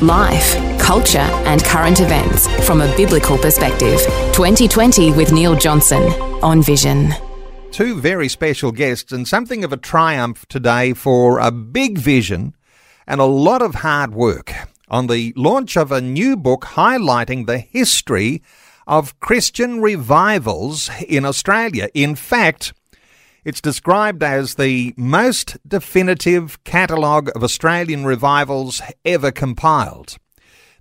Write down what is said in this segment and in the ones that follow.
Life, culture, and current events from a biblical perspective. 2020 with Neil Johnson on Vision. Two very special guests, and something of a triumph today for a big vision and a lot of hard work on the launch of a new book highlighting the history of Christian revivals in Australia. In fact, it's described as the most definitive catalogue of Australian revivals ever compiled.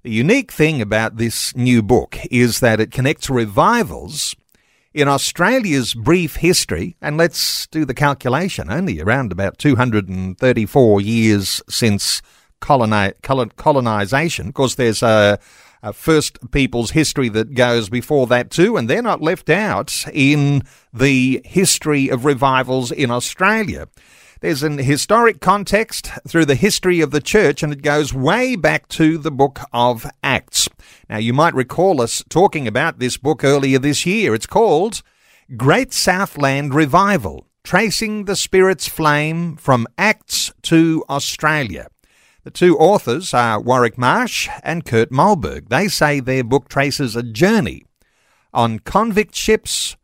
The unique thing about this new book is that it connects revivals in Australia's brief history, and let's do the calculation, only around about 234 years since coloni- colonisation. Of course, there's a uh, First Peoples history that goes before that too, and they're not left out in the history of revivals in Australia. There's an historic context through the history of the church, and it goes way back to the book of Acts. Now, you might recall us talking about this book earlier this year. It's called Great Southland Revival Tracing the Spirit's Flame from Acts to Australia. The two authors are Warwick Marsh and Kurt Mahlburg. They say their book traces a journey on convict ships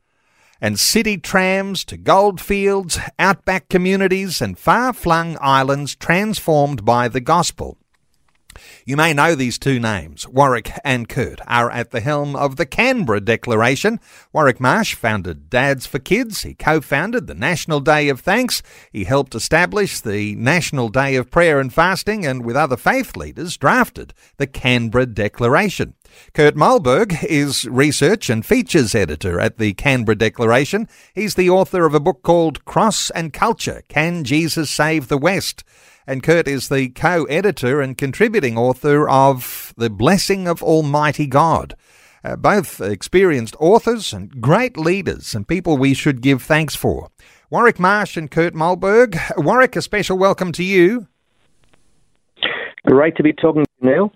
and city trams to goldfields, outback communities, and far flung islands transformed by the gospel. You may know these two names. Warwick and Kurt are at the helm of the Canberra Declaration. Warwick Marsh founded Dads for Kids. He co founded the National Day of Thanks. He helped establish the National Day of Prayer and Fasting, and with other faith leaders, drafted the Canberra Declaration. Kurt Mahlburg is research and features editor at the Canberra Declaration. He's the author of a book called Cross and Culture Can Jesus Save the West? And Kurt is the co editor and contributing author of The Blessing of Almighty God. Uh, both experienced authors and great leaders and people we should give thanks for. Warwick Marsh and Kurt Mahlburg. Warwick, a special welcome to you. Great to be talking to you, Neil.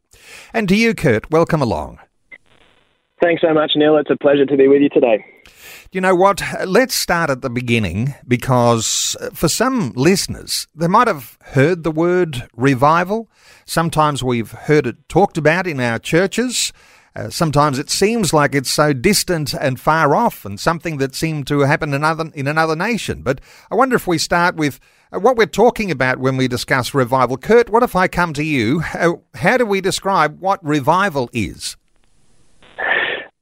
And to you, Kurt, welcome along. Thanks so much, Neil. It's a pleasure to be with you today. You know what? Let's start at the beginning because uh, for some listeners, they might have heard the word revival. Sometimes we've heard it talked about in our churches. Uh, sometimes it seems like it's so distant and far off and something that seemed to happen in another, in another nation. But I wonder if we start with uh, what we're talking about when we discuss revival. Kurt, what if I come to you? How do we describe what revival is?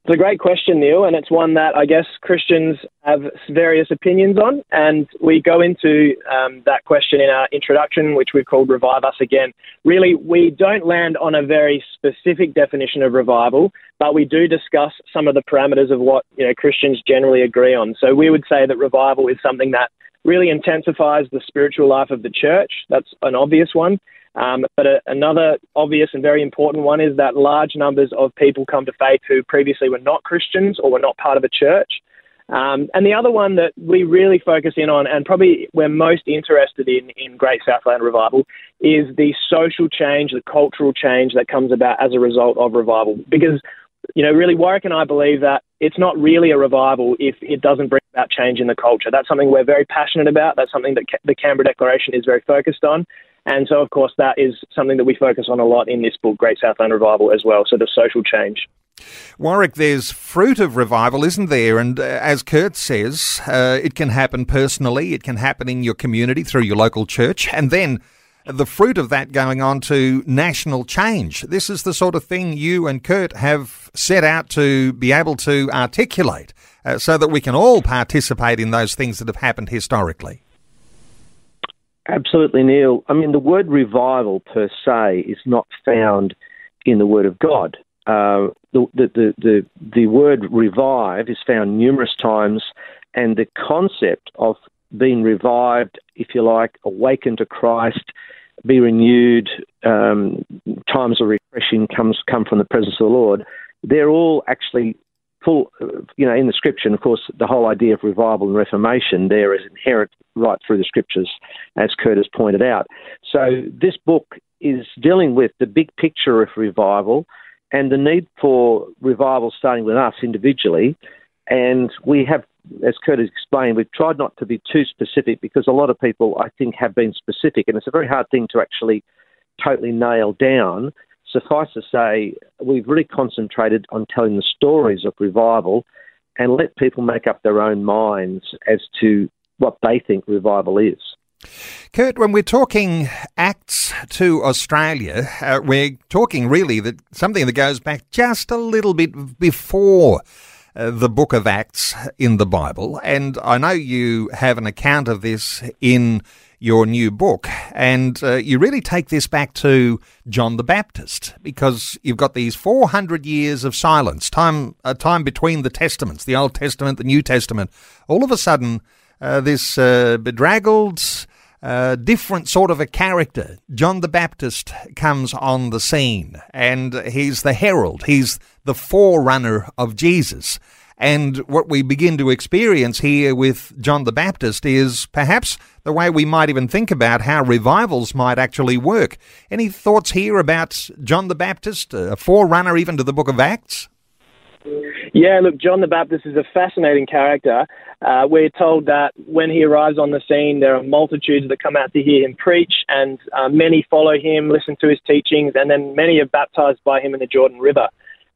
It's a great question, Neil, and it's one that I guess Christians have various opinions on. And we go into um, that question in our introduction, which we've called Revive Us Again. Really, we don't land on a very specific definition of revival, but we do discuss some of the parameters of what you know, Christians generally agree on. So we would say that revival is something that really intensifies the spiritual life of the church. That's an obvious one. Um, but a, another obvious and very important one is that large numbers of people come to faith who previously were not Christians or were not part of a church. Um, and the other one that we really focus in on, and probably we're most interested in in Great Southland Revival, is the social change, the cultural change that comes about as a result of revival. Because, you know, really, Warwick and I believe that it's not really a revival if it doesn't bring about change in the culture. That's something we're very passionate about. That's something that the Canberra Declaration is very focused on. And so, of course, that is something that we focus on a lot in this book, Great Southland Revival, as well. So the social change. Warwick, there's fruit of revival, isn't there? And uh, as Kurt says, uh, it can happen personally, it can happen in your community through your local church, and then the fruit of that going on to national change. This is the sort of thing you and Kurt have set out to be able to articulate uh, so that we can all participate in those things that have happened historically. Absolutely, Neil. I mean, the word revival per se is not found in the Word of God. Uh, the, the, the, the word revive is found numerous times, and the concept of being revived, if you like, awakened to Christ, be renewed, um, times of refreshing comes come from the presence of the Lord. They're all actually full, you know, in the scripture, and of course, the whole idea of revival and reformation there is inherent right through the scriptures, as Curtis pointed out. So this book is dealing with the big picture of revival and the need for revival starting with us individually. And we have, as Curtis explained, we've tried not to be too specific because a lot of people, I think, have been specific, and it's a very hard thing to actually totally nail down. Suffice to say, we've really concentrated on telling the stories of revival and let people make up their own minds as to what they think revival is. Kurt, when we're talking acts to Australia, uh, we're talking really that something that goes back just a little bit before uh, the book of Acts in the Bible. And I know you have an account of this in your new book. And uh, you really take this back to John the Baptist because you've got these 400 years of silence, time, a time between the Testaments, the Old Testament, the New Testament. All of a sudden, uh, this uh, bedraggled, uh, different sort of a character. John the Baptist comes on the scene and he's the herald, he's the forerunner of Jesus. And what we begin to experience here with John the Baptist is perhaps the way we might even think about how revivals might actually work. Any thoughts here about John the Baptist, a forerunner even to the book of Acts? Yeah, look, John the Baptist is a fascinating character. Uh, we're told that when he arrives on the scene, there are multitudes that come out to hear him preach, and uh, many follow him, listen to his teachings, and then many are baptized by him in the Jordan River.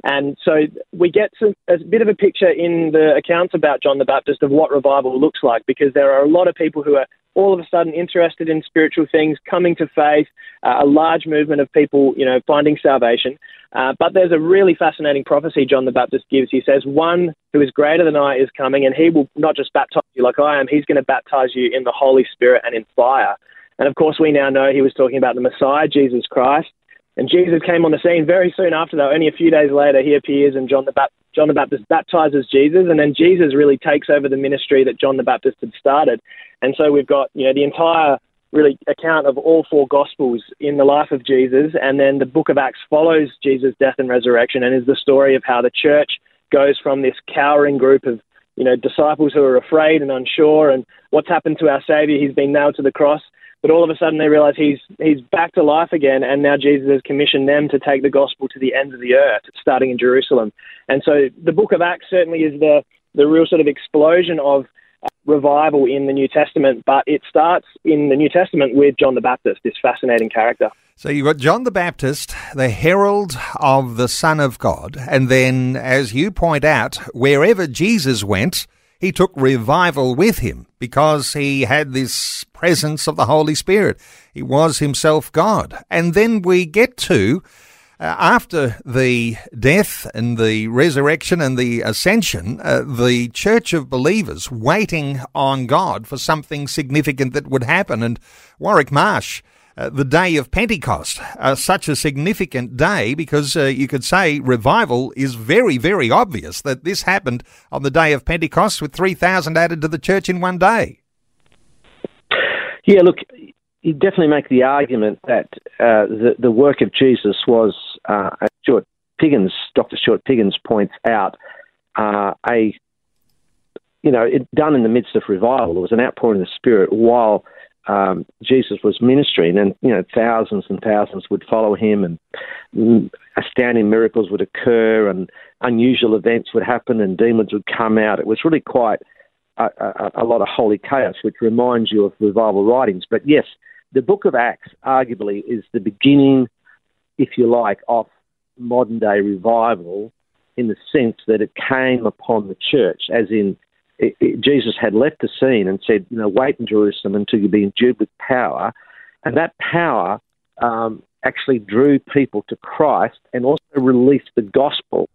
And so we get some, a bit of a picture in the accounts about John the Baptist of what revival looks like because there are a lot of people who are all of a sudden interested in spiritual things, coming to faith, uh, a large movement of people, you know, finding salvation. Uh, but there's a really fascinating prophecy John the Baptist gives. He says, One who is greater than I is coming, and he will not just baptize you like I am, he's going to baptize you in the Holy Spirit and in fire. And of course, we now know he was talking about the Messiah, Jesus Christ. And Jesus came on the scene very soon after that. Only a few days later, he appears and John the, John the Baptist baptizes Jesus. And then Jesus really takes over the ministry that John the Baptist had started. And so we've got, you know, the entire really account of all four gospels in the life of Jesus. And then the book of Acts follows Jesus' death and resurrection and is the story of how the church goes from this cowering group of you know, disciples who are afraid and unsure, and what's happened to our Savior? He's been nailed to the cross. But all of a sudden, they realize he's he's back to life again, and now Jesus has commissioned them to take the gospel to the ends of the earth, starting in Jerusalem. And so, the Book of Acts certainly is the the real sort of explosion of uh, revival in the New Testament, but it starts in the New Testament with John the Baptist, this fascinating character. So you've got John the Baptist, the herald of the Son of God, and then, as you point out, wherever Jesus went, he took revival with him because he had this presence of the Holy Spirit. He was himself God. And then we get to, uh, after the death and the resurrection and the ascension, uh, the church of believers waiting on God for something significant that would happen. And Warwick Marsh uh, the day of Pentecost, uh, such a significant day because uh, you could say revival is very, very obvious that this happened on the day of Pentecost with 3,000 added to the church in one day. Yeah, look, you definitely make the argument that uh, the, the work of Jesus was, uh, as Stuart Piggins, Dr. Stuart Piggins points out, a you know, it, done in the midst of revival. It was an outpouring of the Spirit while um, Jesus was ministering, and you know thousands and thousands would follow him, and astounding miracles would occur, and unusual events would happen, and demons would come out. It was really quite a, a, a lot of holy chaos, which reminds you of revival writings. But yes, the Book of Acts arguably is the beginning, if you like, of modern day revival, in the sense that it came upon the church, as in Jesus had left the scene and said, you know, wait in Jerusalem until you be endued with power. And that power um, actually drew people to Christ and also released the gospel,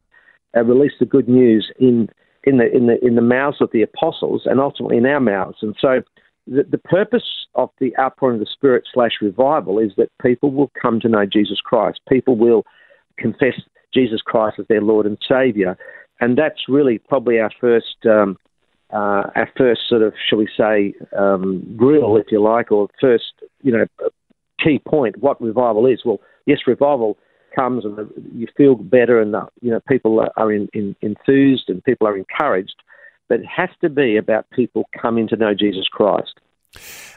uh, released the good news in, in, the, in, the, in the mouths of the apostles and ultimately in our mouths. And so the, the purpose of the outpouring of the Spirit slash revival is that people will come to know Jesus Christ. People will confess Jesus Christ as their Lord and Savior. And that's really probably our first um, uh, our first sort of, shall we say, um, grill, if you like, or first, you know, key point, what revival is. Well, yes, revival comes and you feel better and you know people are in, in, enthused and people are encouraged, but it has to be about people coming to know Jesus Christ.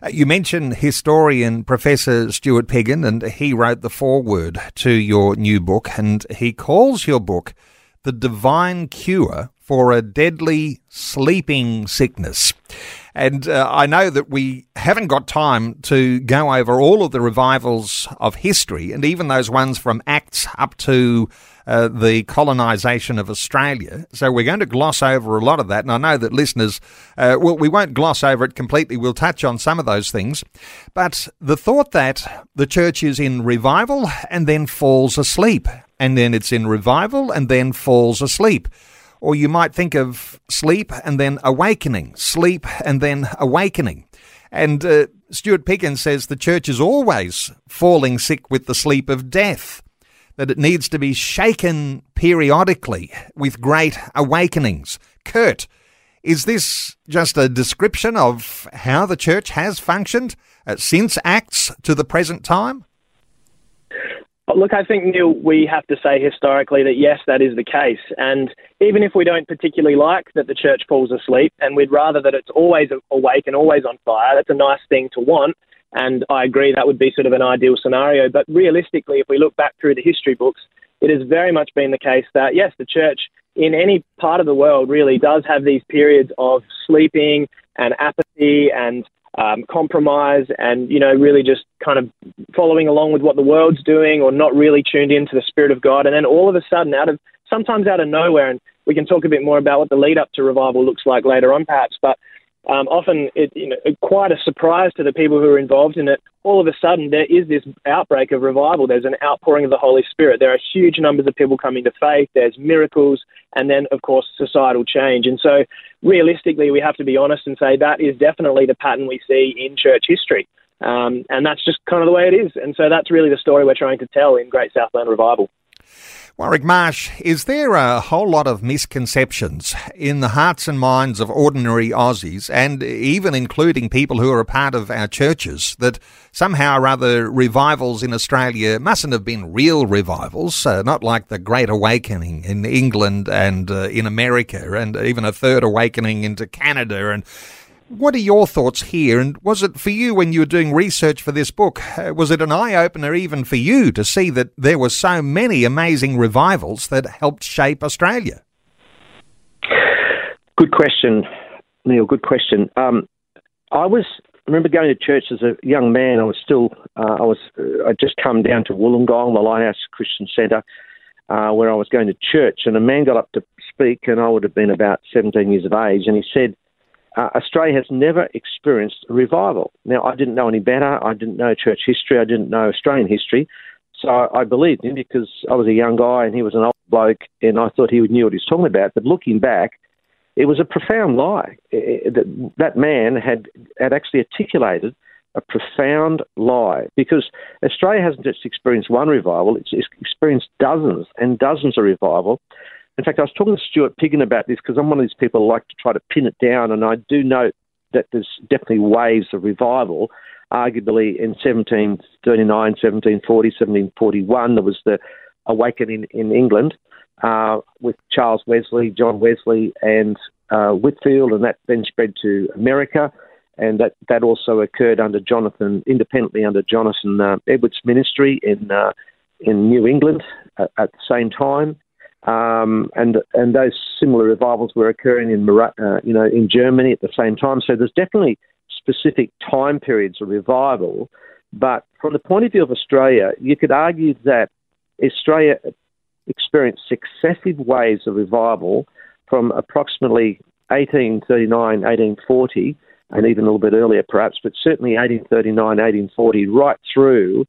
Uh, you mentioned historian Professor Stuart Piggin, and he wrote the foreword to your new book, and he calls your book The Divine Cure for a Deadly Sleeping Sickness. And uh, I know that we haven't got time to go over all of the revivals of history and even those ones from Acts up to uh, the colonisation of Australia. So we're going to gloss over a lot of that. And I know that listeners, uh, well, we won't gloss over it completely. We'll touch on some of those things. But the thought that the church is in revival and then falls asleep, and then it's in revival and then falls asleep. Or you might think of sleep and then awakening, sleep and then awakening. And uh, Stuart Piggins says the church is always falling sick with the sleep of death, that it needs to be shaken periodically with great awakenings. Kurt, is this just a description of how the church has functioned uh, since Acts to the present time? Look, I think, Neil, we have to say historically that yes, that is the case. And even if we don't particularly like that the church falls asleep, and we'd rather that it's always awake and always on fire, that's a nice thing to want. And I agree that would be sort of an ideal scenario. But realistically, if we look back through the history books, it has very much been the case that yes, the church in any part of the world really does have these periods of sleeping and apathy and um, compromise and, you know, really just kind of following along with what the world's doing or not really tuned into the Spirit of God. And then all of a sudden, out of sometimes out of nowhere, and we can talk a bit more about what the lead up to revival looks like later on, perhaps, but um, often it, you know, quite a surprise to the people who are involved in it. All of a sudden, there is this outbreak of revival. There's an outpouring of the Holy Spirit. There are huge numbers of people coming to faith. There's miracles, and then, of course, societal change. And so, realistically, we have to be honest and say that is definitely the pattern we see in church history. Um, and that's just kind of the way it is. And so, that's really the story we're trying to tell in Great Southland Revival. Warwick Marsh, is there a whole lot of misconceptions in the hearts and minds of ordinary Aussies, and even including people who are a part of our churches, that somehow or other revivals in Australia mustn't have been real revivals, uh, not like the Great Awakening in England and uh, in America, and even a Third Awakening into Canada and what are your thoughts here? And was it for you when you were doing research for this book? Uh, was it an eye opener even for you to see that there were so many amazing revivals that helped shape Australia? Good question, Neil. Good question. Um, I was I remember going to church as a young man. I was still uh, I was uh, I just come down to Wollongong, the Lighthouse Christian Centre, uh, where I was going to church, and a man got up to speak, and I would have been about 17 years of age, and he said uh, Australia has never experienced a revival. Now, I didn't know any better. I didn't know church history. I didn't know Australian history. So I, believed him because I was a young guy and he was an old bloke, and I thought he knew what he was talking about. But looking back, it was a profound lie. That, that man had, had actually articulated a profound lie because Australia hasn't just experienced one revival, it's experienced dozens and dozens of revival. In fact, I was talking to Stuart Piggin about this because I'm one of these people who like to try to pin it down, and I do note that there's definitely waves of revival. Arguably in 1739, 1740, 1741, there was the awakening in England uh, with Charles Wesley, John Wesley, and uh, Whitefield, and that then spread to America. And that, that also occurred under Jonathan, independently under Jonathan uh, Edwards' ministry in uh, in New England at, at the same time. Um, and and those similar revivals were occurring in uh, you know in Germany at the same time. So there's definitely specific time periods of revival. But from the point of view of Australia, you could argue that Australia experienced successive waves of revival from approximately 1839, 1840, and even a little bit earlier perhaps, but certainly 1839, 1840, right through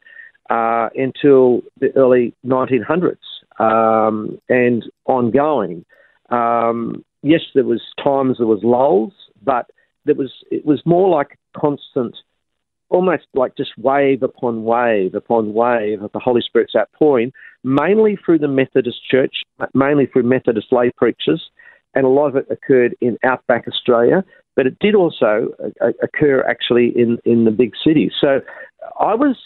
uh, until the early 1900s um, and ongoing. Um, yes, there was times there was lulls, but there was it was more like constant, almost like just wave upon wave upon wave of the Holy Spirit's outpouring, mainly through the Methodist Church, mainly through Methodist lay preachers, and a lot of it occurred in outback Australia, but it did also uh, occur actually in in the big cities. So I was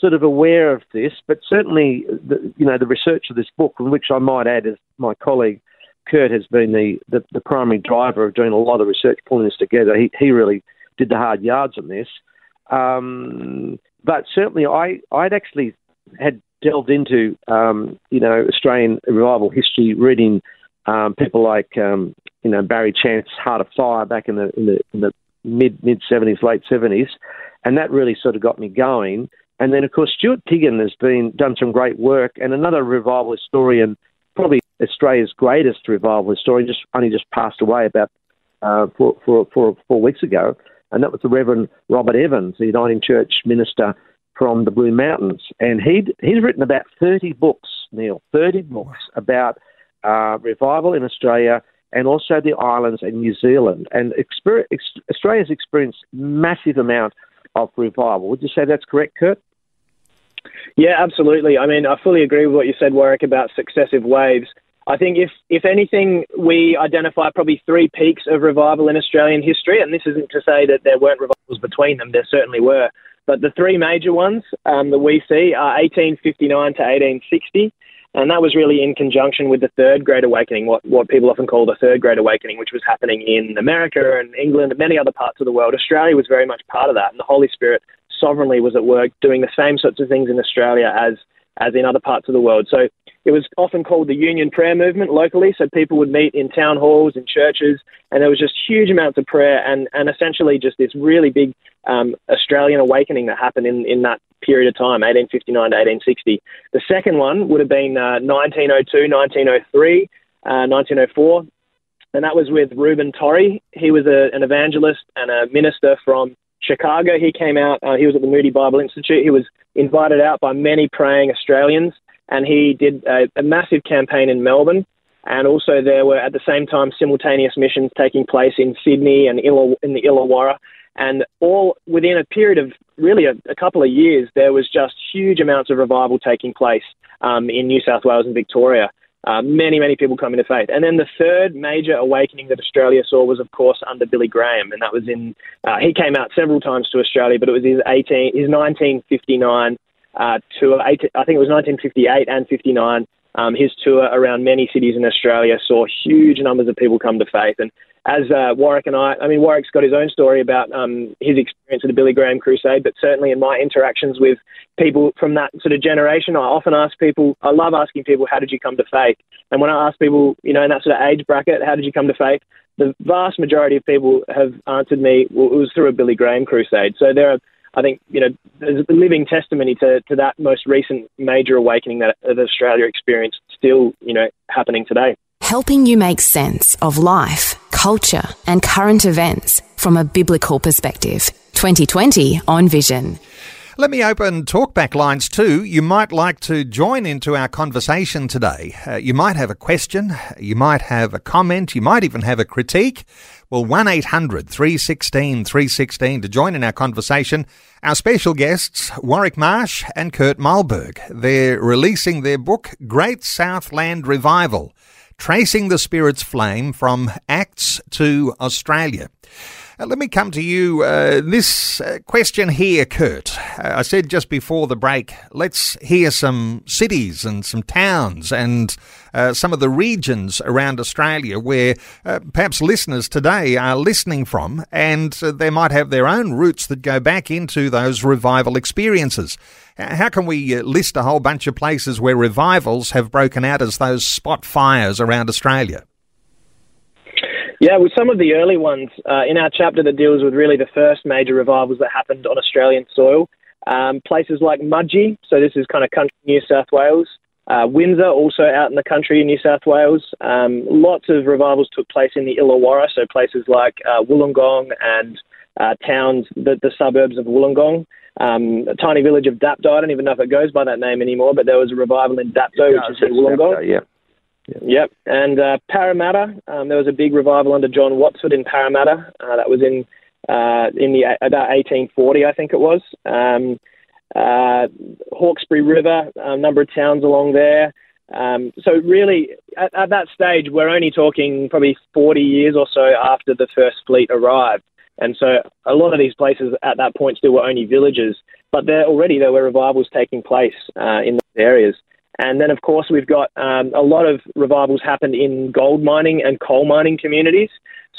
sort of aware of this, but certainly, the, you know, the research of this book, which I might add, as my colleague Kurt has been the, the, the, primary driver of doing a lot of research, pulling this together. He, he really did the hard yards on this. Um, but certainly, I, I'd actually had delved into, um, you know, Australian revival history, reading um, people like, um, you know, Barry Chant's Heart of Fire back in the, in the, in the mid mid 70s, late 70s, and that really sort of got me going. And then, of course, Stuart Piggin has been done some great work, and another revival historian, probably Australia's greatest revival historian, just only just passed away about uh, four, four, four, four weeks ago, and that was the Reverend Robert Evans, the Uniting Church minister from the Blue Mountains, and he'd he's written about thirty books, Neil, thirty books about uh, revival in Australia and also the islands and New Zealand. And experience, Australia's experienced massive amount of revival. Would you say that's correct, Kurt? Yeah, absolutely. I mean, I fully agree with what you said, Warwick, about successive waves. I think if, if anything, we identify probably three peaks of revival in Australian history, and this isn't to say that there weren't revivals between them, there certainly were. But the three major ones um, that we see are 1859 to 1860, and that was really in conjunction with the Third Great Awakening, what, what people often call the Third Great Awakening, which was happening in America and England and many other parts of the world. Australia was very much part of that, and the Holy Spirit sovereignly was at work doing the same sorts of things in Australia as as in other parts of the world. So it was often called the Union Prayer Movement locally. So people would meet in town halls and churches, and there was just huge amounts of prayer and, and essentially just this really big um, Australian awakening that happened in, in that period of time, 1859 to 1860. The second one would have been uh, 1902, 1903, uh, 1904, and that was with Reuben Torrey. He was a, an evangelist and a minister from Chicago. He came out, uh, he was at the Moody Bible Institute. He was invited out by many praying Australians, and he did a, a massive campaign in Melbourne. And also, there were at the same time simultaneous missions taking place in Sydney and in the Illawarra. And all within a period of really a, a couple of years, there was just huge amounts of revival taking place um, in New South Wales and Victoria. Uh, many, many people coming to faith. And then the third major awakening that Australia saw was, of course, under Billy Graham, and that was in. Uh, he came out several times to Australia, but it was his 18, his 1959 uh, tour. I think it was 1958 and 59 um, his tour around many cities in Australia saw huge numbers of people come to faith. And as uh, Warwick and I, I mean, Warwick's got his own story about um, his experience at the Billy Graham Crusade, but certainly in my interactions with people from that sort of generation, I often ask people, I love asking people, how did you come to faith? And when I ask people, you know, in that sort of age bracket, how did you come to faith? The vast majority of people have answered me, well, it was through a Billy Graham Crusade. So there are I think you know there's a living testimony to, to that most recent major awakening that, that Australia experienced, still you know happening today. Helping you make sense of life, culture, and current events from a biblical perspective. 2020 on Vision. Let me open talkback lines too. You might like to join into our conversation today. Uh, you might have a question, you might have a comment, you might even have a critique. Well, 1 800 316 316 to join in our conversation. Our special guests, Warwick Marsh and Kurt Mahlburg. They're releasing their book, Great Southland Revival Tracing the Spirit's Flame from Acts to Australia. Uh, let me come to you. Uh, this uh, question here, Kurt. Uh, I said just before the break, let's hear some cities and some towns and uh, some of the regions around Australia where uh, perhaps listeners today are listening from, and they might have their own roots that go back into those revival experiences. How can we list a whole bunch of places where revivals have broken out as those spot fires around Australia? Yeah, with some of the early ones uh, in our chapter that deals with really the first major revivals that happened on Australian soil, um, places like Mudgee, so this is kind of country New South Wales, uh, Windsor, also out in the country in New South Wales. Um, lots of revivals took place in the Illawarra, so places like uh, Wollongong and uh, towns, the, the, suburbs of Wollongong. Um, a tiny village of Dapto. I don't even know if it goes by that name anymore, but there was a revival in Dapto, which is in Wollongong. Dapto, yeah. Yep. yep. And uh, Parramatta, um, there was a big revival under John Watsford in Parramatta. Uh, that was in uh, in the about 1840, I think it was. Um, uh, Hawkesbury River, a number of towns along there. Um, so really, at, at, that stage, we're only talking probably 40 years or so after the first fleet arrived. And so a lot of these places at that point still were only villages, but there already there were revivals taking place uh, in those areas. And then, of course, we've got um, a lot of revivals happened in gold mining and coal mining communities.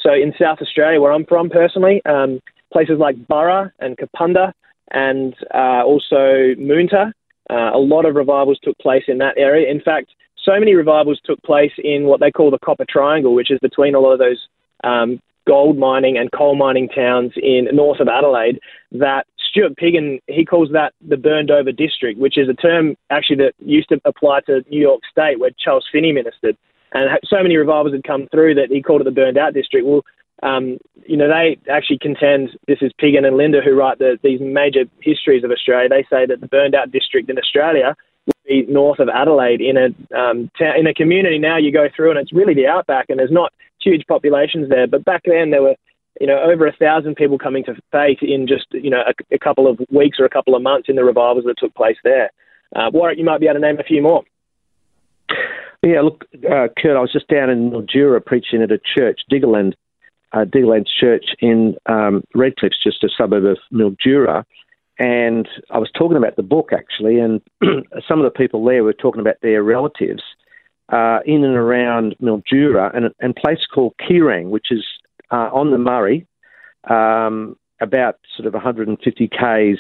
So in South Australia, where I'm from personally, um, places like Burra and Kapunda and uh, also Moonta, uh, a lot of revivals took place in that area. In fact, so many revivals took place in what they call the Copper Triangle, which is between a lot of those um, gold mining and coal mining towns in north of Adelaide, that Stuart Piggin, he calls that the burned over district, which is a term actually that used to apply to New York State where Charles Finney ministered. And so many revivals had come through that he called it the burned out district. Well, um, you know, they actually contend, this is Piggin and Linder who write the, these major histories of Australia. They say that the burned out district in Australia would be north of Adelaide in a, um, ta- in a community now you go through and it's really the outback and there's not huge populations there. But back then there were, you know, over a thousand people coming to faith in just, you know, a, a couple of weeks or a couple of months in the revivals that took place there. Uh, Warwick, you might be able to name a few more. Yeah, look, uh, Kurt, I was just down in Mildura preaching at a church, Diggerland, uh, church in um, just a suburb of Mildura. And I was talking about the book actually, and some of the people there were talking about their relatives uh, in and around Mildura and a place called Kerang, which is uh, on the Murray, um, about sort of 150 k's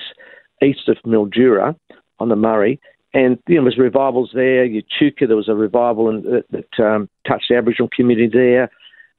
east of Mildura on the Murray. And you know, there was revivals there. Echuca, there was a revival in, that, that um, touched the Aboriginal community there.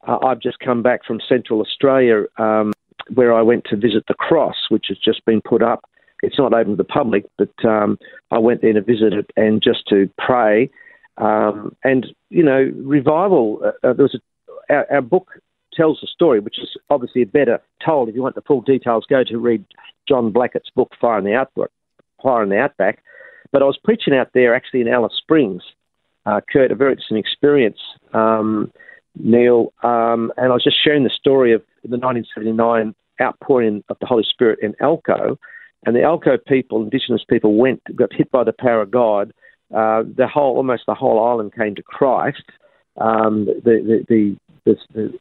Uh, I've just come back from Central Australia, um, where I went to visit the cross, which has just been put up. It's not open to the public, but um, I went there to visit it and just to pray. Um, and you know, revival. Uh, uh, there was a, our, our, book tells the story, which is obviously a better told. If you want the full details, go to read John Blackett's book, Fire in the Outback. Fire in the Outback. But I was preaching out there actually in Alice Springs, uh, Kurt, a very interesting experience. Um, Neil, um, and I was just sharing the story of the 1979 outpouring of the Holy Spirit in Elcho, and the Elcho people, Indigenous people, went got hit by the power of God. Uh, the whole, almost the whole island came to Christ. Um, the, the, the, the,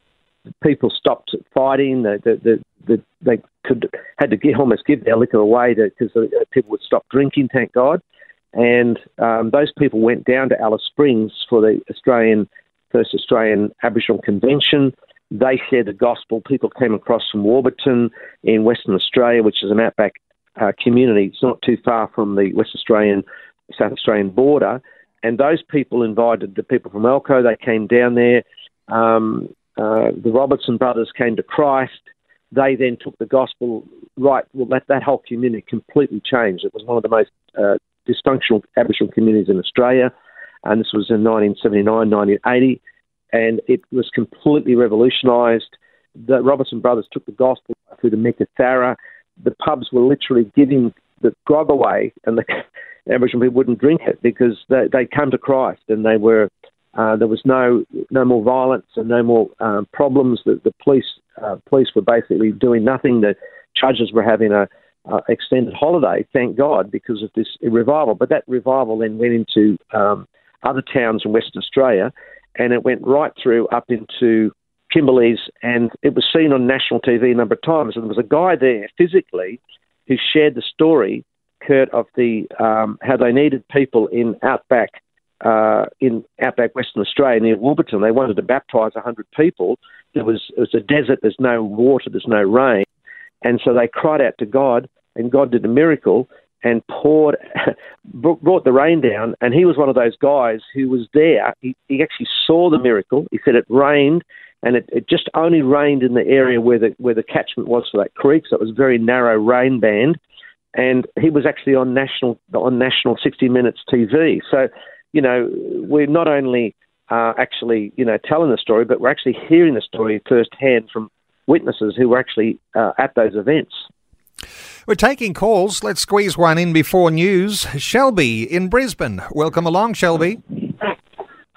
people stopped fighting. The, the, the, they could had to give, almost give their liquor away because people would stop drinking. Thank God. And um, those people went down to Alice Springs for the Australian First Australian Aboriginal Convention. They shared the gospel. People came across from Warburton in Western Australia, which is an outback uh, community. It's not too far from the West Australian, South Australian border. And those people invited the people from Elcho. They came down there. Um, uh, the Robertson brothers came to Christ. They then took the gospel right. Well, that, that whole community completely changed. It was one of the most uh, dysfunctional Aboriginal communities in Australia and this was in 1979, 1980, and it was completely revolutionised. The Robertson brothers took the gospel through the Meekatharra. The pubs were literally giving the grog away, and the Aboriginal people wouldn't drink it because they they come to Christ, and they were uh, there was no no more violence and no more um, problems. The, the police uh, police were basically doing nothing. The judges were having a extended holiday, thank God, because of this revival. But that revival then went into um, other towns in Western Australia, and it went right through up into Kimberley's, and it was seen on national TV a number of times. And there was a guy there physically who shared the story, Kurt, of the um, how they needed people in outback uh, in outback Western Australia near Warburton. They wanted to baptise hundred people. There was it was a desert. There's no water. There's no rain, and so they cried out to God, and God did a miracle and poured, brought the rain down. And he was one of those guys who was there. He, he actually saw the miracle. He said it rained, and it, it just only rained in the area where the where the catchment was for that creek. So it was a very narrow rain band. And he was actually on national on national 60 Minutes TV. So, you know, we're not only uh, actually you know telling the story, but we're actually hearing the story firsthand from witnesses who were actually uh, at those events. We're taking calls. Let's squeeze one in before news. Shelby in Brisbane. Welcome along, Shelby.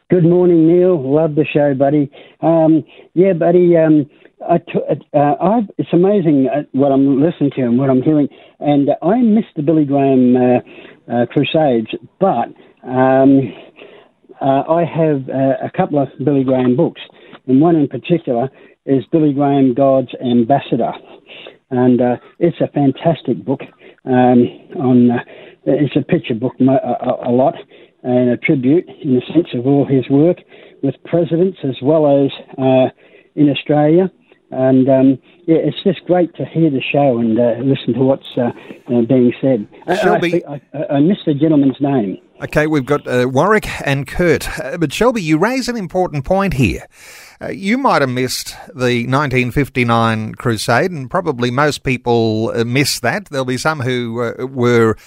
Good morning, Neil. Love the show, buddy. Um, yeah, buddy. Um, I t- uh, I've, it's amazing uh, what I'm listening to and what I'm hearing. And uh, I missed the Billy Graham uh, uh, Crusades, but um, uh, I have a couple of Billy Graham books. and one in particular is Billy Graham, God's Ambassador. And uh, it's a fantastic book. Um, on uh, It's a picture book a, a, lot and a tribute in the sense of all his work with presidents as well as uh, in Australia. And um, yeah, it's just great to hear the show and uh, listen to what's uh, uh, being said. Shelby, I, I, I, missed the gentleman's name. Okay, we've got uh, Warwick and Kurt. Uh, but Shelby, you raise an important point here. Uh, you might have missed the 1959 crusade, and probably most people miss that. There'll be some who were,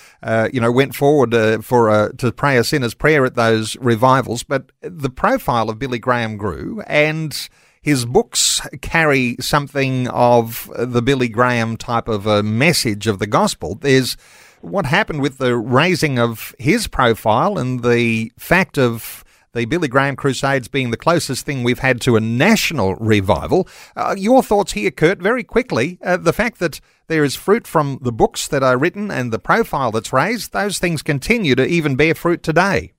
you know, went forward for to pray a sinner's prayer at those revivals. But the profile of Billy Graham grew, and his books carry something of the Billy Graham type of a message of the gospel. There's what happened with the raising of his profile and the fact of the Billy Graham Crusades being the closest thing we've had to a national revival. Uh, your thoughts here, Kurt, very quickly. Uh, the fact that there is fruit from the books that are written and the profile that's raised, those things continue to even bear fruit today.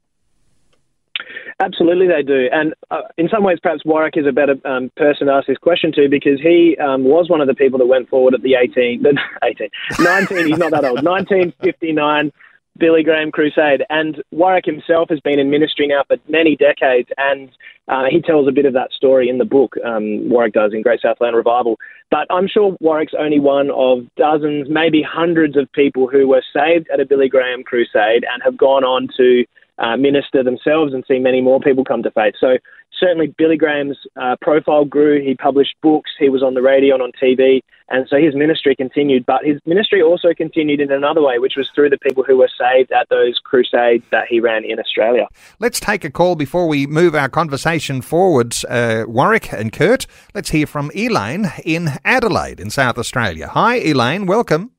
Absolutely, they do. And uh, in some ways, perhaps Warwick is a better um, person to ask this question to because he um, was one of the people that went forward at the 18, the 18, 19, he's not that old, 1959 Billy Graham Crusade. And Warwick himself has been in ministry now for many decades, and uh, he tells a bit of that story in the book, um, Warwick does in Great Southland Revival. But I'm sure Warwick's only one of dozens, maybe hundreds of people who were saved at a Billy Graham Crusade and have gone on to uh, minister themselves and see many more people come to faith. So certainly Billy Graham's uh, profile grew. He published books. He was on the radio and on TV, and so his ministry continued. But his ministry also continued in another way, which was through the people who were saved at those crusades that he ran in Australia. Let's take a call before we move our conversation forward. Uh, Warwick and Kurt, let's hear from Elaine in Adelaide in South Australia. Hi, Elaine. Welcome.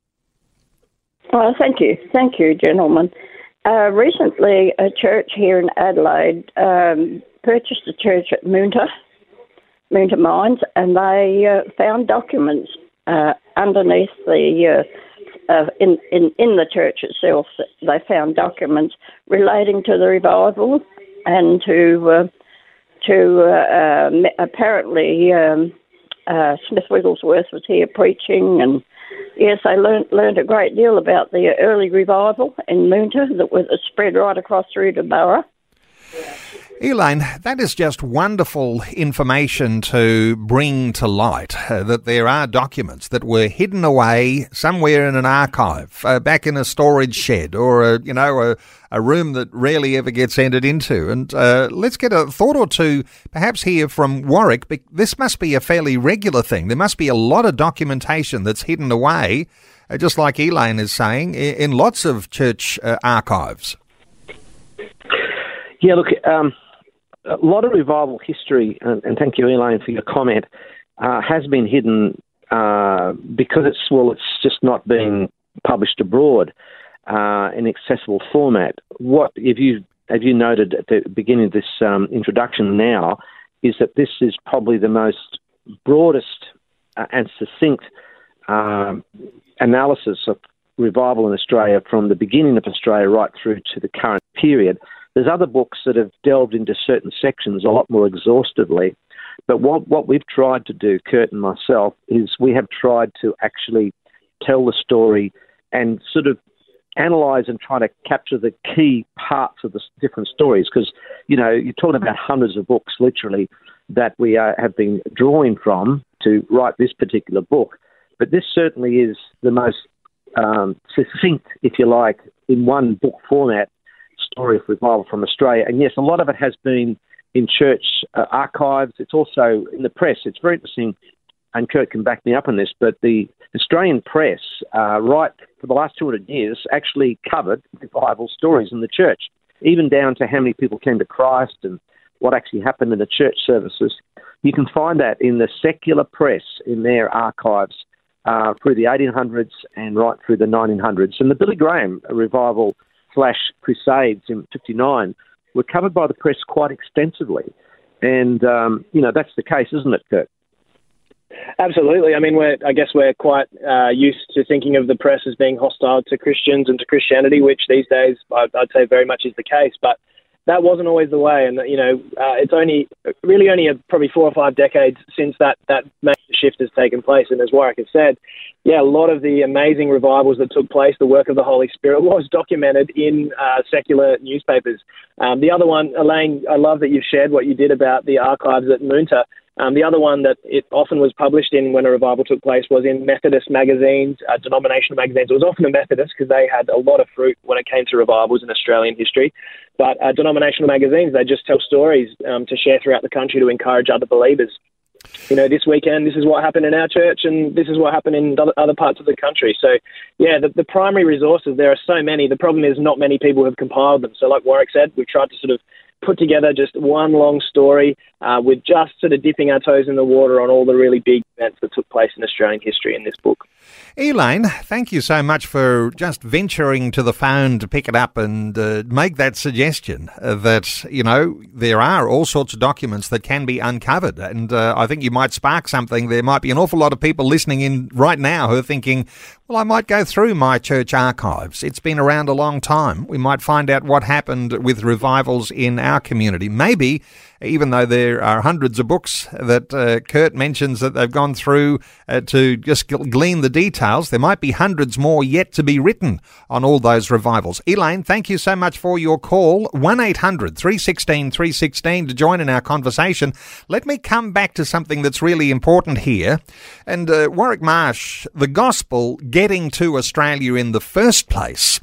Oh, thank you. Thank you, gentlemen. Uh, recently, a church here in Adelaide um, purchased a church at Moonta, Moonta Mines, and they uh, found documents uh, underneath the uh, uh, in, in in the church itself. They found documents relating to the revival and to uh, to apparently um, Smith Wigglesworth was here preaching and Yes, I learned learned a great deal about the early revival in Moonta that was spread right across through to Burra. Elaine, that is just wonderful information to bring to light uh, that there are documents that were hidden away somewhere in an archive, uh, back in a storage shed or, a, you know, a, a room that rarely ever gets entered into. And uh, let's get a thought or two, perhaps here from Warwick. But This must be a fairly regular thing. There must be a lot of documentation that's hidden away, uh, just like Elaine is saying, in lots of church uh, archives. Yeah, look, um, a lot of revival history, and, and thank you, Elaine, for your comment, uh, has been hidden uh, because it's well, it's just not being published abroad uh, in accessible format. What if you have you noted at the beginning of this um, introduction now is that this is probably the most broadest uh, and succinct um, analysis of revival in Australia from the beginning of Australia right through to the current period. There's other books that have delved into certain sections a lot more exhaustively. But what, what we've tried to do, Kurt and myself, is we have tried to actually tell the story and sort of analyze and try to capture the key parts of the different stories. Because, you know, you're talking about hundreds of books, literally, that we uh, have been drawing from to write this particular book. But this certainly is the most um, succinct, if you like, in one book format story of revival from Australia. And yes, a lot of it has been in church uh, archives. It's also in the press. It's very interesting, and Kurt can back me up on this, but the Australian press, uh, right for the last 200 years, actually covered revival stories in the church, even down to how many people came to Christ and what actually happened in the church services. You can find that in the secular press in their archives uh, through the 1800s and right through the 1900s. And the Billy Graham revival slash crusades in 59 were covered by the press quite extensively. And, um, you know, that's the case, isn't it, Kurt? Absolutely. I mean, we're, I guess we're quite uh, used to thinking of the press as being hostile to Christians and to Christianity, which these days I'd, I'd say very much is the case. But that wasn't always the way, and you know, uh, it's only really only a, probably four or five decades since that that shift has taken place. And as Warwick has said, yeah, a lot of the amazing revivals that took place, the work of the Holy Spirit, was documented in uh, secular newspapers. Um, the other one, Elaine, I love that you've shared what you did about the archives at Moonta. Um, the other one that it often was published in when a revival took place was in Methodist magazines, uh, denominational magazines. It was often a Methodist because they had a lot of fruit when it came to revivals in Australian history. But uh, denominational magazines, they just tell stories um, to share throughout the country to encourage other believers. You know, this weekend, this is what happened in our church, and this is what happened in other parts of the country. So, yeah, the, the primary resources, there are so many. The problem is not many people have compiled them. So, like Warwick said, we've tried to sort of put together just one long story uh, with just sort of dipping our toes in the water on all the really big events that took place in Australian history in this book. Elaine, thank you so much for just venturing to the phone to pick it up and uh, make that suggestion that, you know, there are all sorts of documents that can be uncovered. And uh, I think you might spark something. There might be an awful lot of people listening in right now who are thinking, well, I might go through my church archives. It's been around a long time. We might find out what happened with revivals in our community. Maybe even though there are hundreds of books that uh, Kurt mentions that they've gone through uh, to just glean the details, there might be hundreds more yet to be written on all those revivals. Elaine, thank you so much for your call. 1 800 316 316 to join in our conversation. Let me come back to something that's really important here. And uh, Warwick Marsh, the gospel getting to Australia in the first place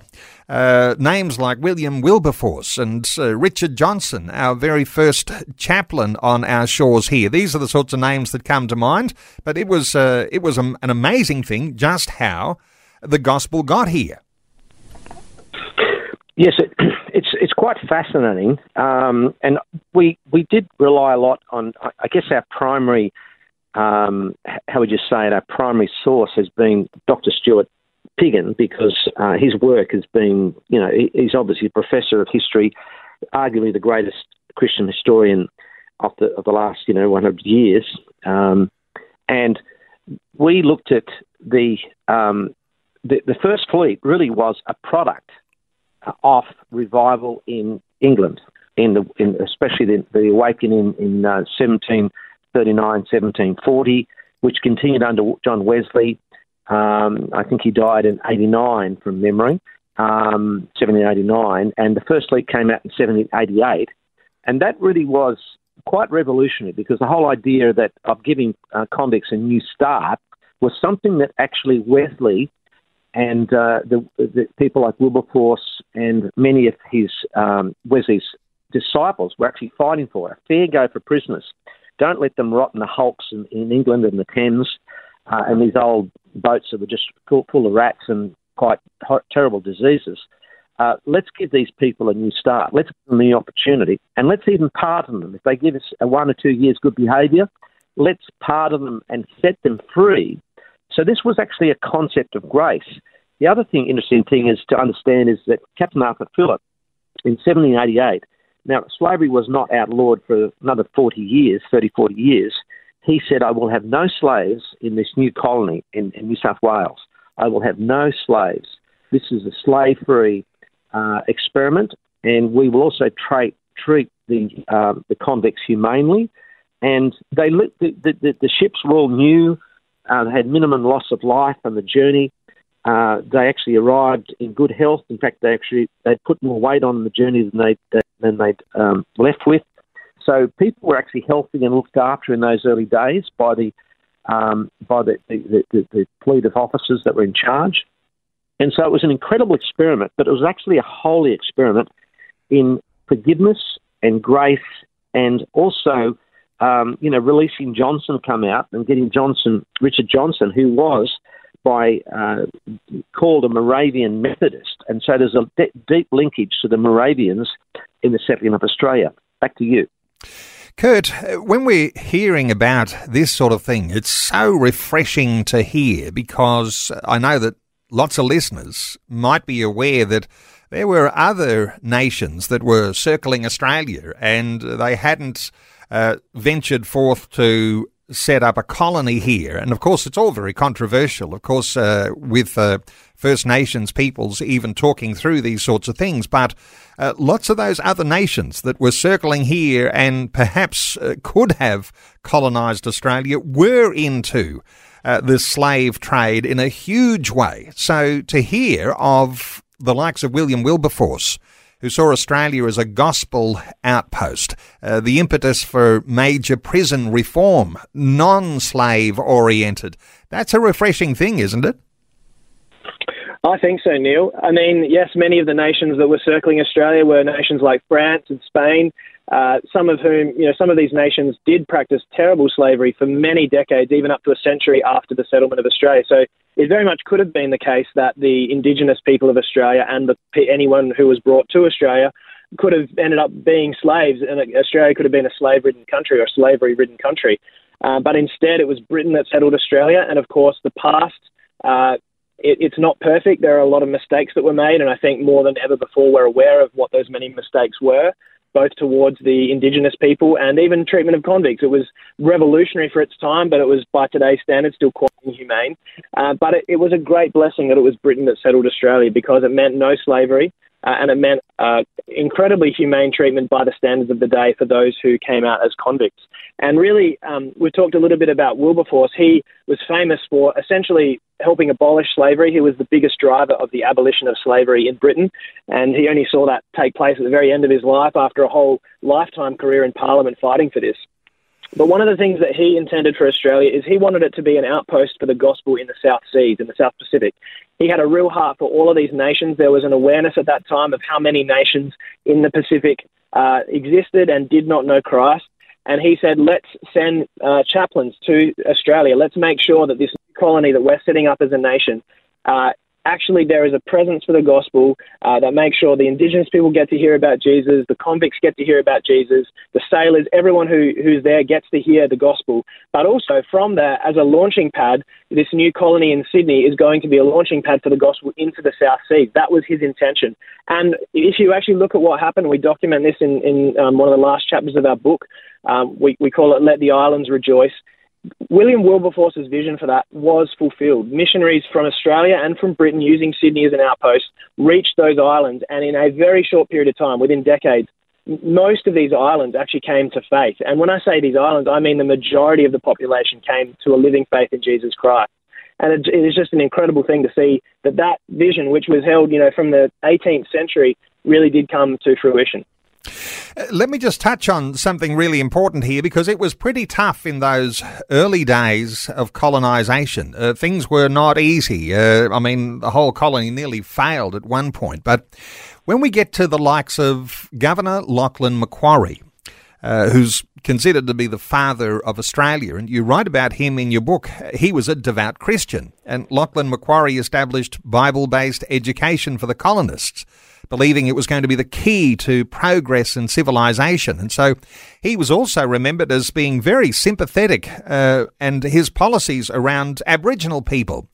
uh, names like William Wilberforce and uh, Richard Johnson, our very first chaplain on our shores here. These are the sorts of names that come to mind. But it was uh, it was an amazing thing just how the gospel got here. Yes, it, it's it's quite fascinating, um, and we we did rely a lot on. I guess our primary, um, how would you say it? Our primary source has been Dr. Stuart Piggin because uh, his work has been, you know, he's obviously a professor of history, arguably the greatest Christian historian of the of the last, you know, 100 years. Um, and we looked at the, um, the the first fleet really was a product of revival in England, in the in especially the, the awakening in uh, 1739, 1740, which continued under John Wesley um, I think he died in 89 from memory, um, 1789, and the first fleet came out in 1788. And that really was quite revolutionary because the whole idea that of giving uh, convicts a new start was something that actually Wesley and uh, the, the, people like Wilberforce and many of his um, Wesley's disciples were actually fighting for a fair go for prisoners. Don't let them rot in the hulks in, in England and the Thames uh, and these old boats that were just full, of rats and quite terrible diseases. Uh, let's give these people a new start. Let's give them the opportunity, and let's even pardon them if they give us a one or two years good behaviour. Let's pardon them and set them free. So this was actually a concept of grace. The other thing, interesting thing is to understand is that Captain Arthur Phillip in 1788. Now slavery was not outlawed for another 40 years, 30, 40 years he said, I will have no slaves in this new colony in, in New South Wales. I will have no slaves. This is a slave free uh, experiment, and we will also tra- treat the, um, the convicts humanely. And they the, the, the, ships were all new, uh, they had minimum loss of life on the journey. Uh, they actually arrived in good health. In fact, they actually they put more weight on the journey than they than they'd um, left with. So people were actually healthy and looked after in those early days by the um, by the, the, the, the fleet of officers that were in charge. And so it was an incredible experiment, but it was actually a holy experiment in forgiveness and grace and also, um, you know, releasing Johnson come out and getting Johnson, Richard Johnson, who was by uh, called a Moravian Methodist. And so there's a de- deep linkage to the Moravians in the settling of Australia. Back to you. Kurt, when we're hearing about this sort of thing, it's so refreshing to hear because I know that lots of listeners might be aware that there were other nations that were circling Australia and they hadn't uh, ventured forth to set up a colony here. And of course, it's all very controversial, of course, uh, with uh, First Nations peoples even talking through these sorts of things. But uh, lots of those other nations that were circling here and perhaps uh, could have colonised Australia were into uh, the slave trade in a huge way. So to hear of the likes of William Wilberforce, who saw Australia as a gospel outpost, uh, the impetus for major prison reform, non slave oriented. That's a refreshing thing, isn't it? I think so, Neil. I mean, yes, many of the nations that were circling Australia were nations like France and Spain, uh, some of whom, you know, some of these nations did practice terrible slavery for many decades, even up to a century after the settlement of Australia. So it very much could have been the case that the Indigenous people of Australia and the, anyone who was brought to Australia could have ended up being slaves, and Australia could have been a slave-ridden country or a slavery-ridden country. Uh, but instead, it was Britain that settled Australia, and of course, the past. Uh, it, it's not perfect. There are a lot of mistakes that were made, and I think more than ever before, we're aware of what those many mistakes were both towards the Indigenous people and even treatment of convicts. It was revolutionary for its time, but it was by today's standards still quite inhumane. Uh, but it, it, was a great blessing that it was Britain that settled Australia because it meant no slavery. Uh, and it meant uh, incredibly humane treatment by the standards of the day for those who came out as convicts. And really, um, we talked a little bit about Wilberforce. He was famous for essentially helping abolish slavery. He was the biggest driver of the abolition of slavery in Britain, and he only saw that take place at the very end of his life after a whole lifetime career in Parliament fighting for this. But one of the things that he intended for Australia is he wanted it to be an outpost for the gospel in the South Seas, in the South Pacific. He had a real heart for all of these nations. There was an awareness at that time of how many nations in the Pacific uh, existed and did not know Christ. And he said, let's send uh, chaplains to Australia. Let's make sure that this colony that we're setting up as a nation uh, actually there is a presence for the gospel uh, that makes sure the indigenous people get to hear about Jesus, the convicts get to hear about Jesus, the sailors, everyone who, who's there gets to hear the gospel. But also from there, as a launching pad, this new colony in Sydney is going to be a launching pad for the gospel into the South Seas. That was his intention. And if you actually look at what happened, we document this in, in um, one of the last chapters of our book. Um, we, we call it Let the Islands Rejoice. William Wilberforce's vision for that was fulfilled. Missionaries from Australia and from Britain, using Sydney as an outpost, reached those islands, and in a very short period of time, within decades, most of these islands actually came to faith. And when I say these islands, I mean the majority of the population came to a living faith in Jesus Christ. And it, is just an incredible thing to see that that vision, which was held, you know, from the 18th century, really did come to fruition. Uh, let me just touch on something really important here because it was pretty tough in those early days of colonisation. Uh, things were not easy. Uh, I mean, the whole colony nearly failed at one point. But when we get to the likes of Governor Lachlan Macquarie, uh, who's considered to be the father of Australia, and you write about him in your book. He was a devout Christian, and Lachlan Macquarie established Bible based education for the colonists believing it was going to be the key to progress and civilization. And so he was also remembered as being very sympathetic uh, and his policies around Aboriginal people.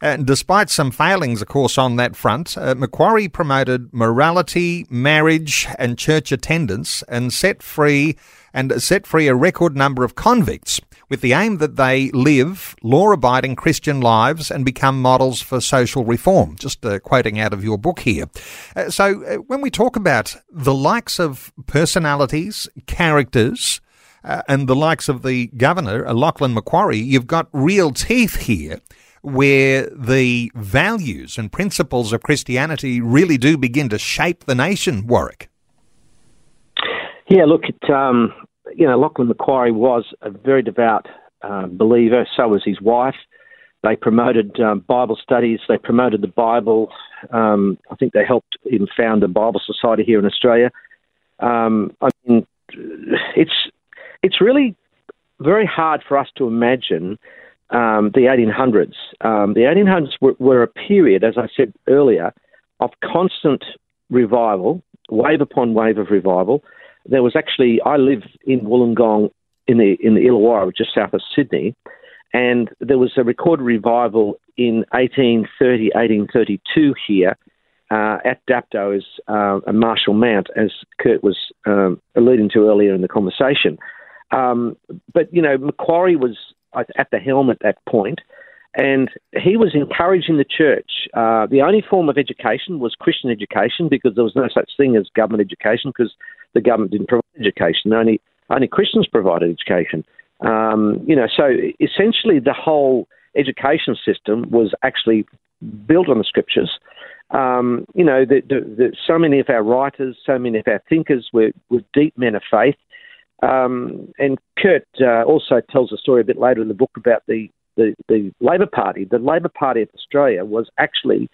And despite some failings, of course, on that front, uh, Macquarie promoted morality, marriage, and church attendance, and set free and set free a record number of convicts with the aim that they live law abiding Christian lives and become models for social reform. Just uh, quoting out of your book here. Uh, so, uh, when we talk about the likes of personalities, characters, uh, and the likes of the governor, uh, Lachlan Macquarie, you've got real teeth here where the values and principles of Christianity really do begin to shape the nation, Warwick. Yeah, look, it, um, you know, Lachlan Macquarie was a very devout uh, believer. So was his wife. They promoted um, Bible studies. They promoted the Bible. Um, I think they helped him found a Bible society here in Australia. Um, I mean, it's it's really very hard for us to imagine um, the 1800s. Um, the 1800s were, were a period, as I said earlier, of constant revival, wave upon wave of revival there was actually I live in Wollongong in the in the Illawarra, just south of Sydney, and there was a recorded revival in 1830, 1832 here uh, at Dapto as uh, a Marshall Mount, as Kurt was um, alluding to earlier in the conversation. Um, but, you know, Macquarie was at the helm at that point, and he was encouraging the church. Uh, the only form of education was Christian education because there was no such thing as government education because the government didn't provide education. Only, only Christians provided education. Um, you know, so essentially the whole education system was actually built on the scriptures. Um, you know, the, the, the, so many of our writers, so many of our thinkers were, were deep men of faith. Um, and Kurt uh, also tells a story a bit later in the book about the, the, the Labor Party. The Labor Party of Australia was actually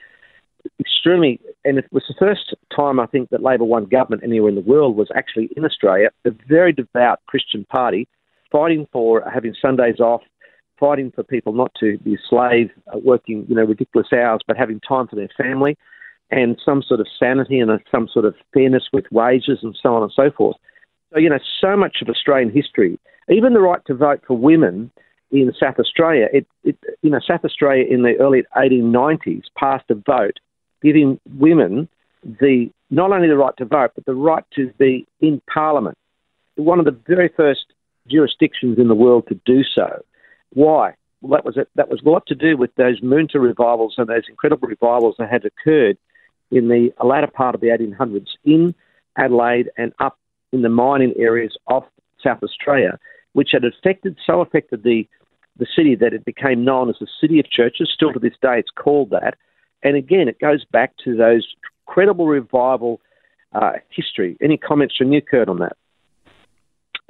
extremely, and it was the first time I think that Labor won government anywhere in the world was actually in Australia, a very devout Christian party fighting for having Sundays off, fighting for people not to be slave, uh, working you know ridiculous hours, but having time for their family, and some sort of sanity and a, some sort of fairness with wages and so on and so forth. So you know, so much of Australian history, even the right to vote for women in South Australia, it, it you know South Australia in the early 1890s passed a vote giving women the not only the right to vote but the right to be in Parliament. One of the very first jurisdictions in the world to do so. Why? Well, that was a, that was a lot to do with those Moonta revivals and those incredible revivals that had occurred in the latter part of the 1800s in Adelaide and up in the mining areas of South Australia, which had affected so affected the the city that it became known as the City of Churches. Still to this day, it's called that. And again, it goes back to those credible revival uh, history. Any comments from you, Kurt, on that?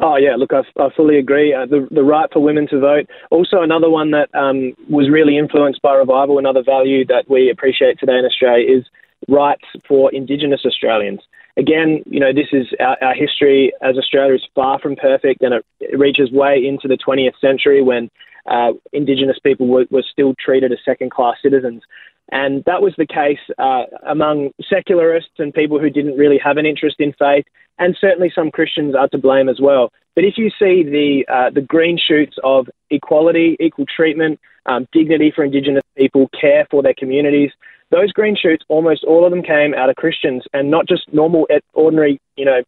Oh yeah, look, I, I fully agree. Uh, the the right for women to vote. Also, another one that um, was really influenced by revival. Another value that we appreciate today in Australia is rights for Indigenous Australians. Again, you know, this is our, our history as Australia is far from perfect, and it, it reaches way into the 20th century when uh, Indigenous people were, were still treated as second class citizens. And that was the case uh, among secularists and people who didn't really have an interest in faith, and certainly some Christians are to blame as well. But if you see the uh, the green shoots of equality, equal treatment, um, dignity for Indigenous people, care for their communities, those green shoots, almost all of them came out of Christians, and not just normal, ordinary, you know,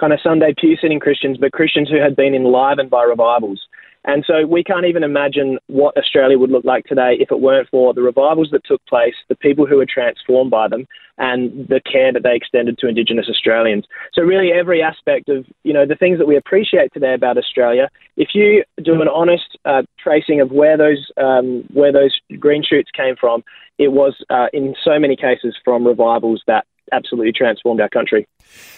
kind of Sunday pew sitting Christians, but Christians who had been enlivened by revivals. And so we can't even imagine what Australia would look like today if it weren't for the revivals that took place, the people who were transformed by them, and the care that they extended to Indigenous Australians. So really, every aspect of you know the things that we appreciate today about Australia, if you do an honest uh, tracing of where those um, where those green shoots came from, it was uh, in so many cases from revivals that absolutely transformed our country.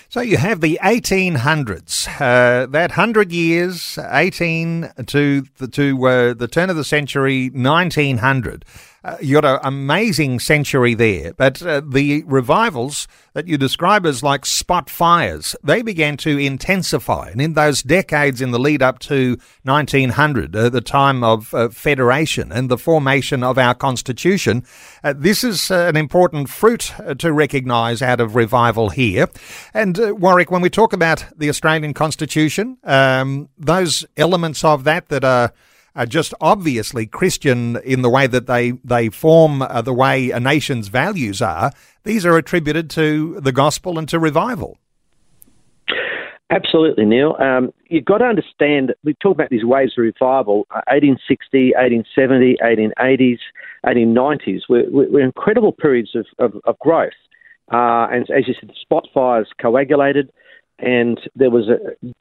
So you have the 1800s, uh, that 100 years, 18 to the, to uh, the turn of the century, 1900. Uh, you got an amazing century there, but uh, the revivals that you describe as like spot fires, they began to intensify. And in those decades in the lead up to 1900, uh, the time of uh, federation and the formation of our constitution, uh, this is uh, an important fruit to recognise out of revival here. And Warwick, when we talk about the Australian constitution, um, those elements of that that are are just obviously Christian in the way that they they form uh, the way a nation's values are. These are attributed to the gospel and to revival. Absolutely, Neil. Um, you've got to understand, we talk about these waves of revival, 1860, 1870, 1880s, 1890s, were, were incredible periods of, of, of growth. Uh, and as you said, spot fires coagulated and there was a,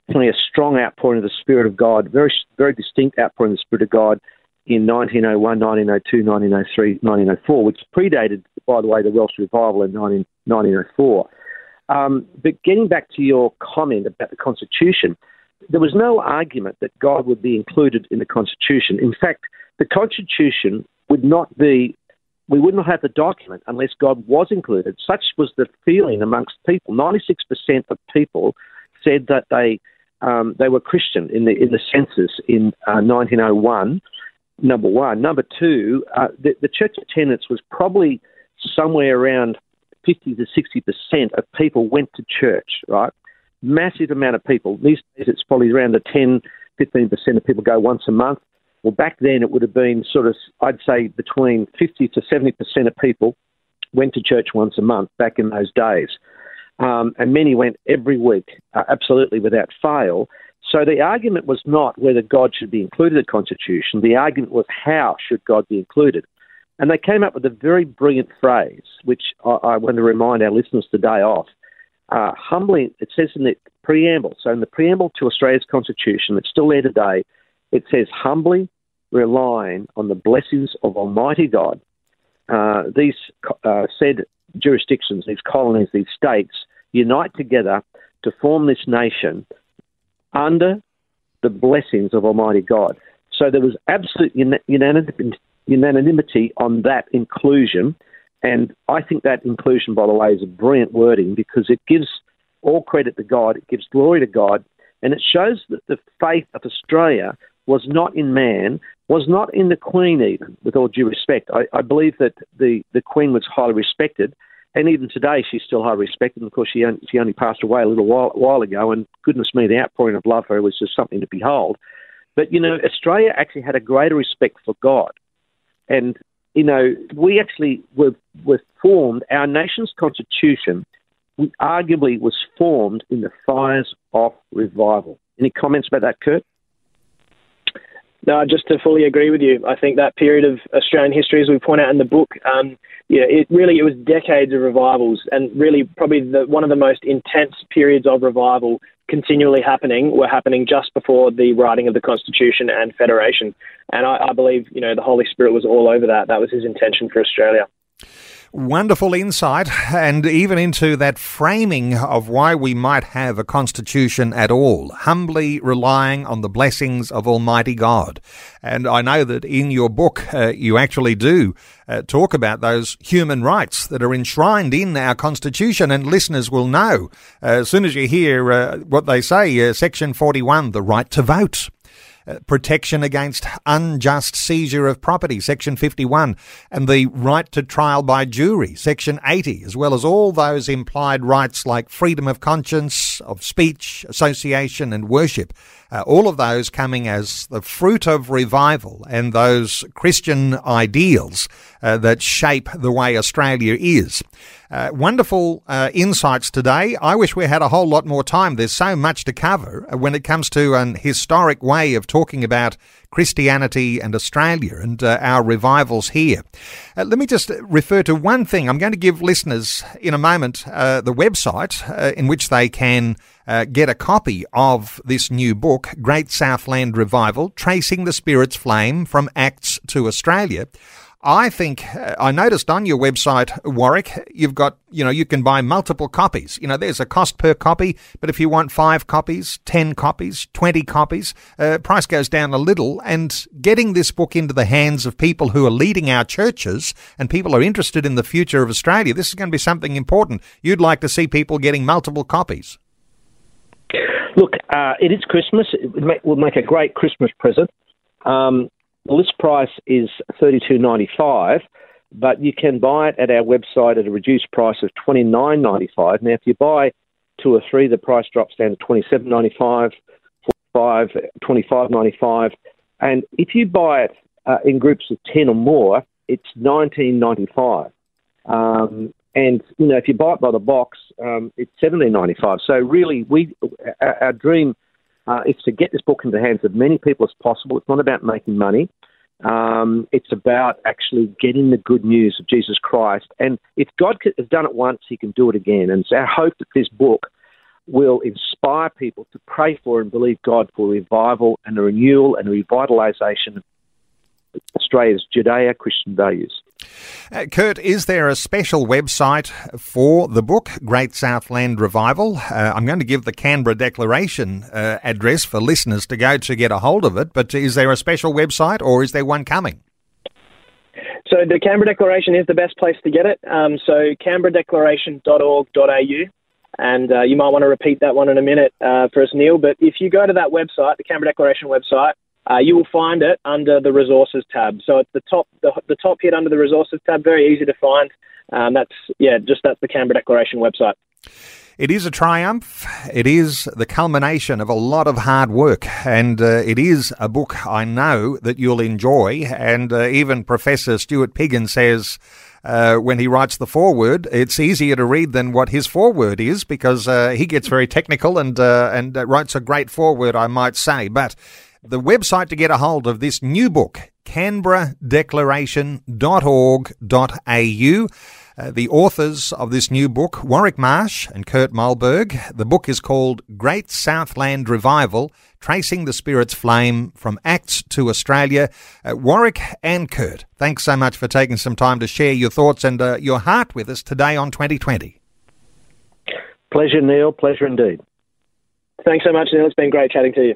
definitely a strong outpouring of the Spirit of God, very very distinct outpouring of the Spirit of God in 1901, 1902, 1903, 1904, which predated, by the way, the Welsh Revival in 19, 1904. Um, but getting back to your comment about the Constitution, there was no argument that God would be included in the Constitution. In fact, the Constitution would not be we would not have the document unless God was included. Such was the feeling amongst people. 96% of people said that they um, they were Christian in the in the census in uh, 1901. Number one. Number two, uh, the, the church attendance was probably somewhere around 50 to 60 percent of people went to church. Right, massive amount of people. These days, it's probably around the 10, 15 percent of people go once a month. Well, back then it would have been sort of, I'd say, between 50 to 70% of people went to church once a month back in those days. Um, and many went every week, uh, absolutely without fail. So the argument was not whether God should be included in the Constitution. The argument was how should God be included. And they came up with a very brilliant phrase, which I, I want to remind our listeners today of. Uh, humbly, it says in the preamble, so in the preamble to Australia's Constitution, it's still there today, it says, humbly relying on the blessings of Almighty God. Uh, these uh, said jurisdictions, these colonies, these states, unite together to form this nation under the blessings of Almighty God. So there was absolute unanimity on that inclusion. And I think that inclusion, by the way, is a brilliant wording because it gives all credit to God, it gives glory to God, and it shows that the faith of Australia was not in man, was not in the Queen, even, with all due respect. I, I believe that the, the Queen was highly respected, and even today she's still highly respected. And of course, she only, she only passed away a little while, while ago, and goodness me, the outpouring of love for her was just something to behold. But, you know, Australia actually had a greater respect for God. And, you know, we actually were, were formed, our nation's constitution arguably was formed in the fires of revival. Any comments about that, Kurt? No, just to fully agree with you. I think that period of Australian history, as we point out in the book, um, yeah, it really it was decades of revivals, and really probably the, one of the most intense periods of revival continually happening were happening just before the writing of the Constitution and Federation. And I, I believe you know the Holy Spirit was all over that. That was His intention for Australia. Wonderful insight, and even into that framing of why we might have a constitution at all, humbly relying on the blessings of Almighty God. And I know that in your book, uh, you actually do uh, talk about those human rights that are enshrined in our constitution, and listeners will know uh, as soon as you hear uh, what they say, uh, Section 41, the right to vote. Uh, protection against unjust seizure of property, Section 51, and the right to trial by jury, Section 80, as well as all those implied rights like freedom of conscience, of speech, association, and worship. Uh, all of those coming as the fruit of revival and those Christian ideals uh, that shape the way Australia is. Uh, wonderful uh, insights today. I wish we had a whole lot more time. There's so much to cover uh, when it comes to an historic way of talking about Christianity and Australia and uh, our revivals here. Uh, let me just refer to one thing. I'm going to give listeners in a moment uh, the website in which they can get a copy of this new book, Great Southland Revival Tracing the Spirit's Flame from Acts to Australia. I think uh, I noticed on your website, Warwick, you've got, you know, you can buy multiple copies. You know, there's a cost per copy, but if you want five copies, 10 copies, 20 copies, uh, price goes down a little. And getting this book into the hands of people who are leading our churches and people are interested in the future of Australia, this is going to be something important. You'd like to see people getting multiple copies. Look, uh, it is Christmas. It will make a great Christmas present. Um, the list price is thirty two ninety five, but you can buy it at our website at a reduced price of twenty nine ninety five. Now, if you buy two or three, the price drops down to twenty seven ninety five, five, twenty five ninety five, and if you buy it uh, in groups of ten or more, it's nineteen ninety five. Um, and you know, if you buy it by the box, um, it's seventeen ninety five. So really, we our dream uh, is to get this book into the hands of many people as possible. It's not about making money. Um, it's about actually getting the good news of Jesus Christ. And if God has done it once, He can do it again. And it's our hope that this book will inspire people to pray for and believe God for revival and a renewal and a revitalisation of Australia's Judeo Christian values. Uh, Kurt, is there a special website for the book, Great Southland Revival? Uh, I'm going to give the Canberra Declaration uh, address for listeners to go to get a hold of it, but is there a special website or is there one coming? So the Canberra Declaration is the best place to get it. Um, so canberradeclaration.org.au. And uh, you might want to repeat that one in a minute uh, for us, Neil. But if you go to that website, the Canberra Declaration website, uh, you will find it under the resources tab. So it's the top, the, the top hit under the resources tab, very easy to find. Um, that's yeah, just that's the Canberra Declaration website. It is a triumph. It is the culmination of a lot of hard work, and uh, it is a book I know that you'll enjoy. And uh, even Professor Stuart Piggin says uh, when he writes the foreword. It's easier to read than what his foreword is because uh, he gets very technical and uh, and writes a great foreword, I might say. But the website to get a hold of this new book, canberradeclaration.org.au. Uh, the authors of this new book, Warwick Marsh and Kurt Mahlburg. The book is called Great Southland Revival Tracing the Spirit's Flame from Acts to Australia. Uh, Warwick and Kurt, thanks so much for taking some time to share your thoughts and uh, your heart with us today on 2020. Pleasure, Neil. Pleasure indeed. Thanks so much, Neil. It's been great chatting to you.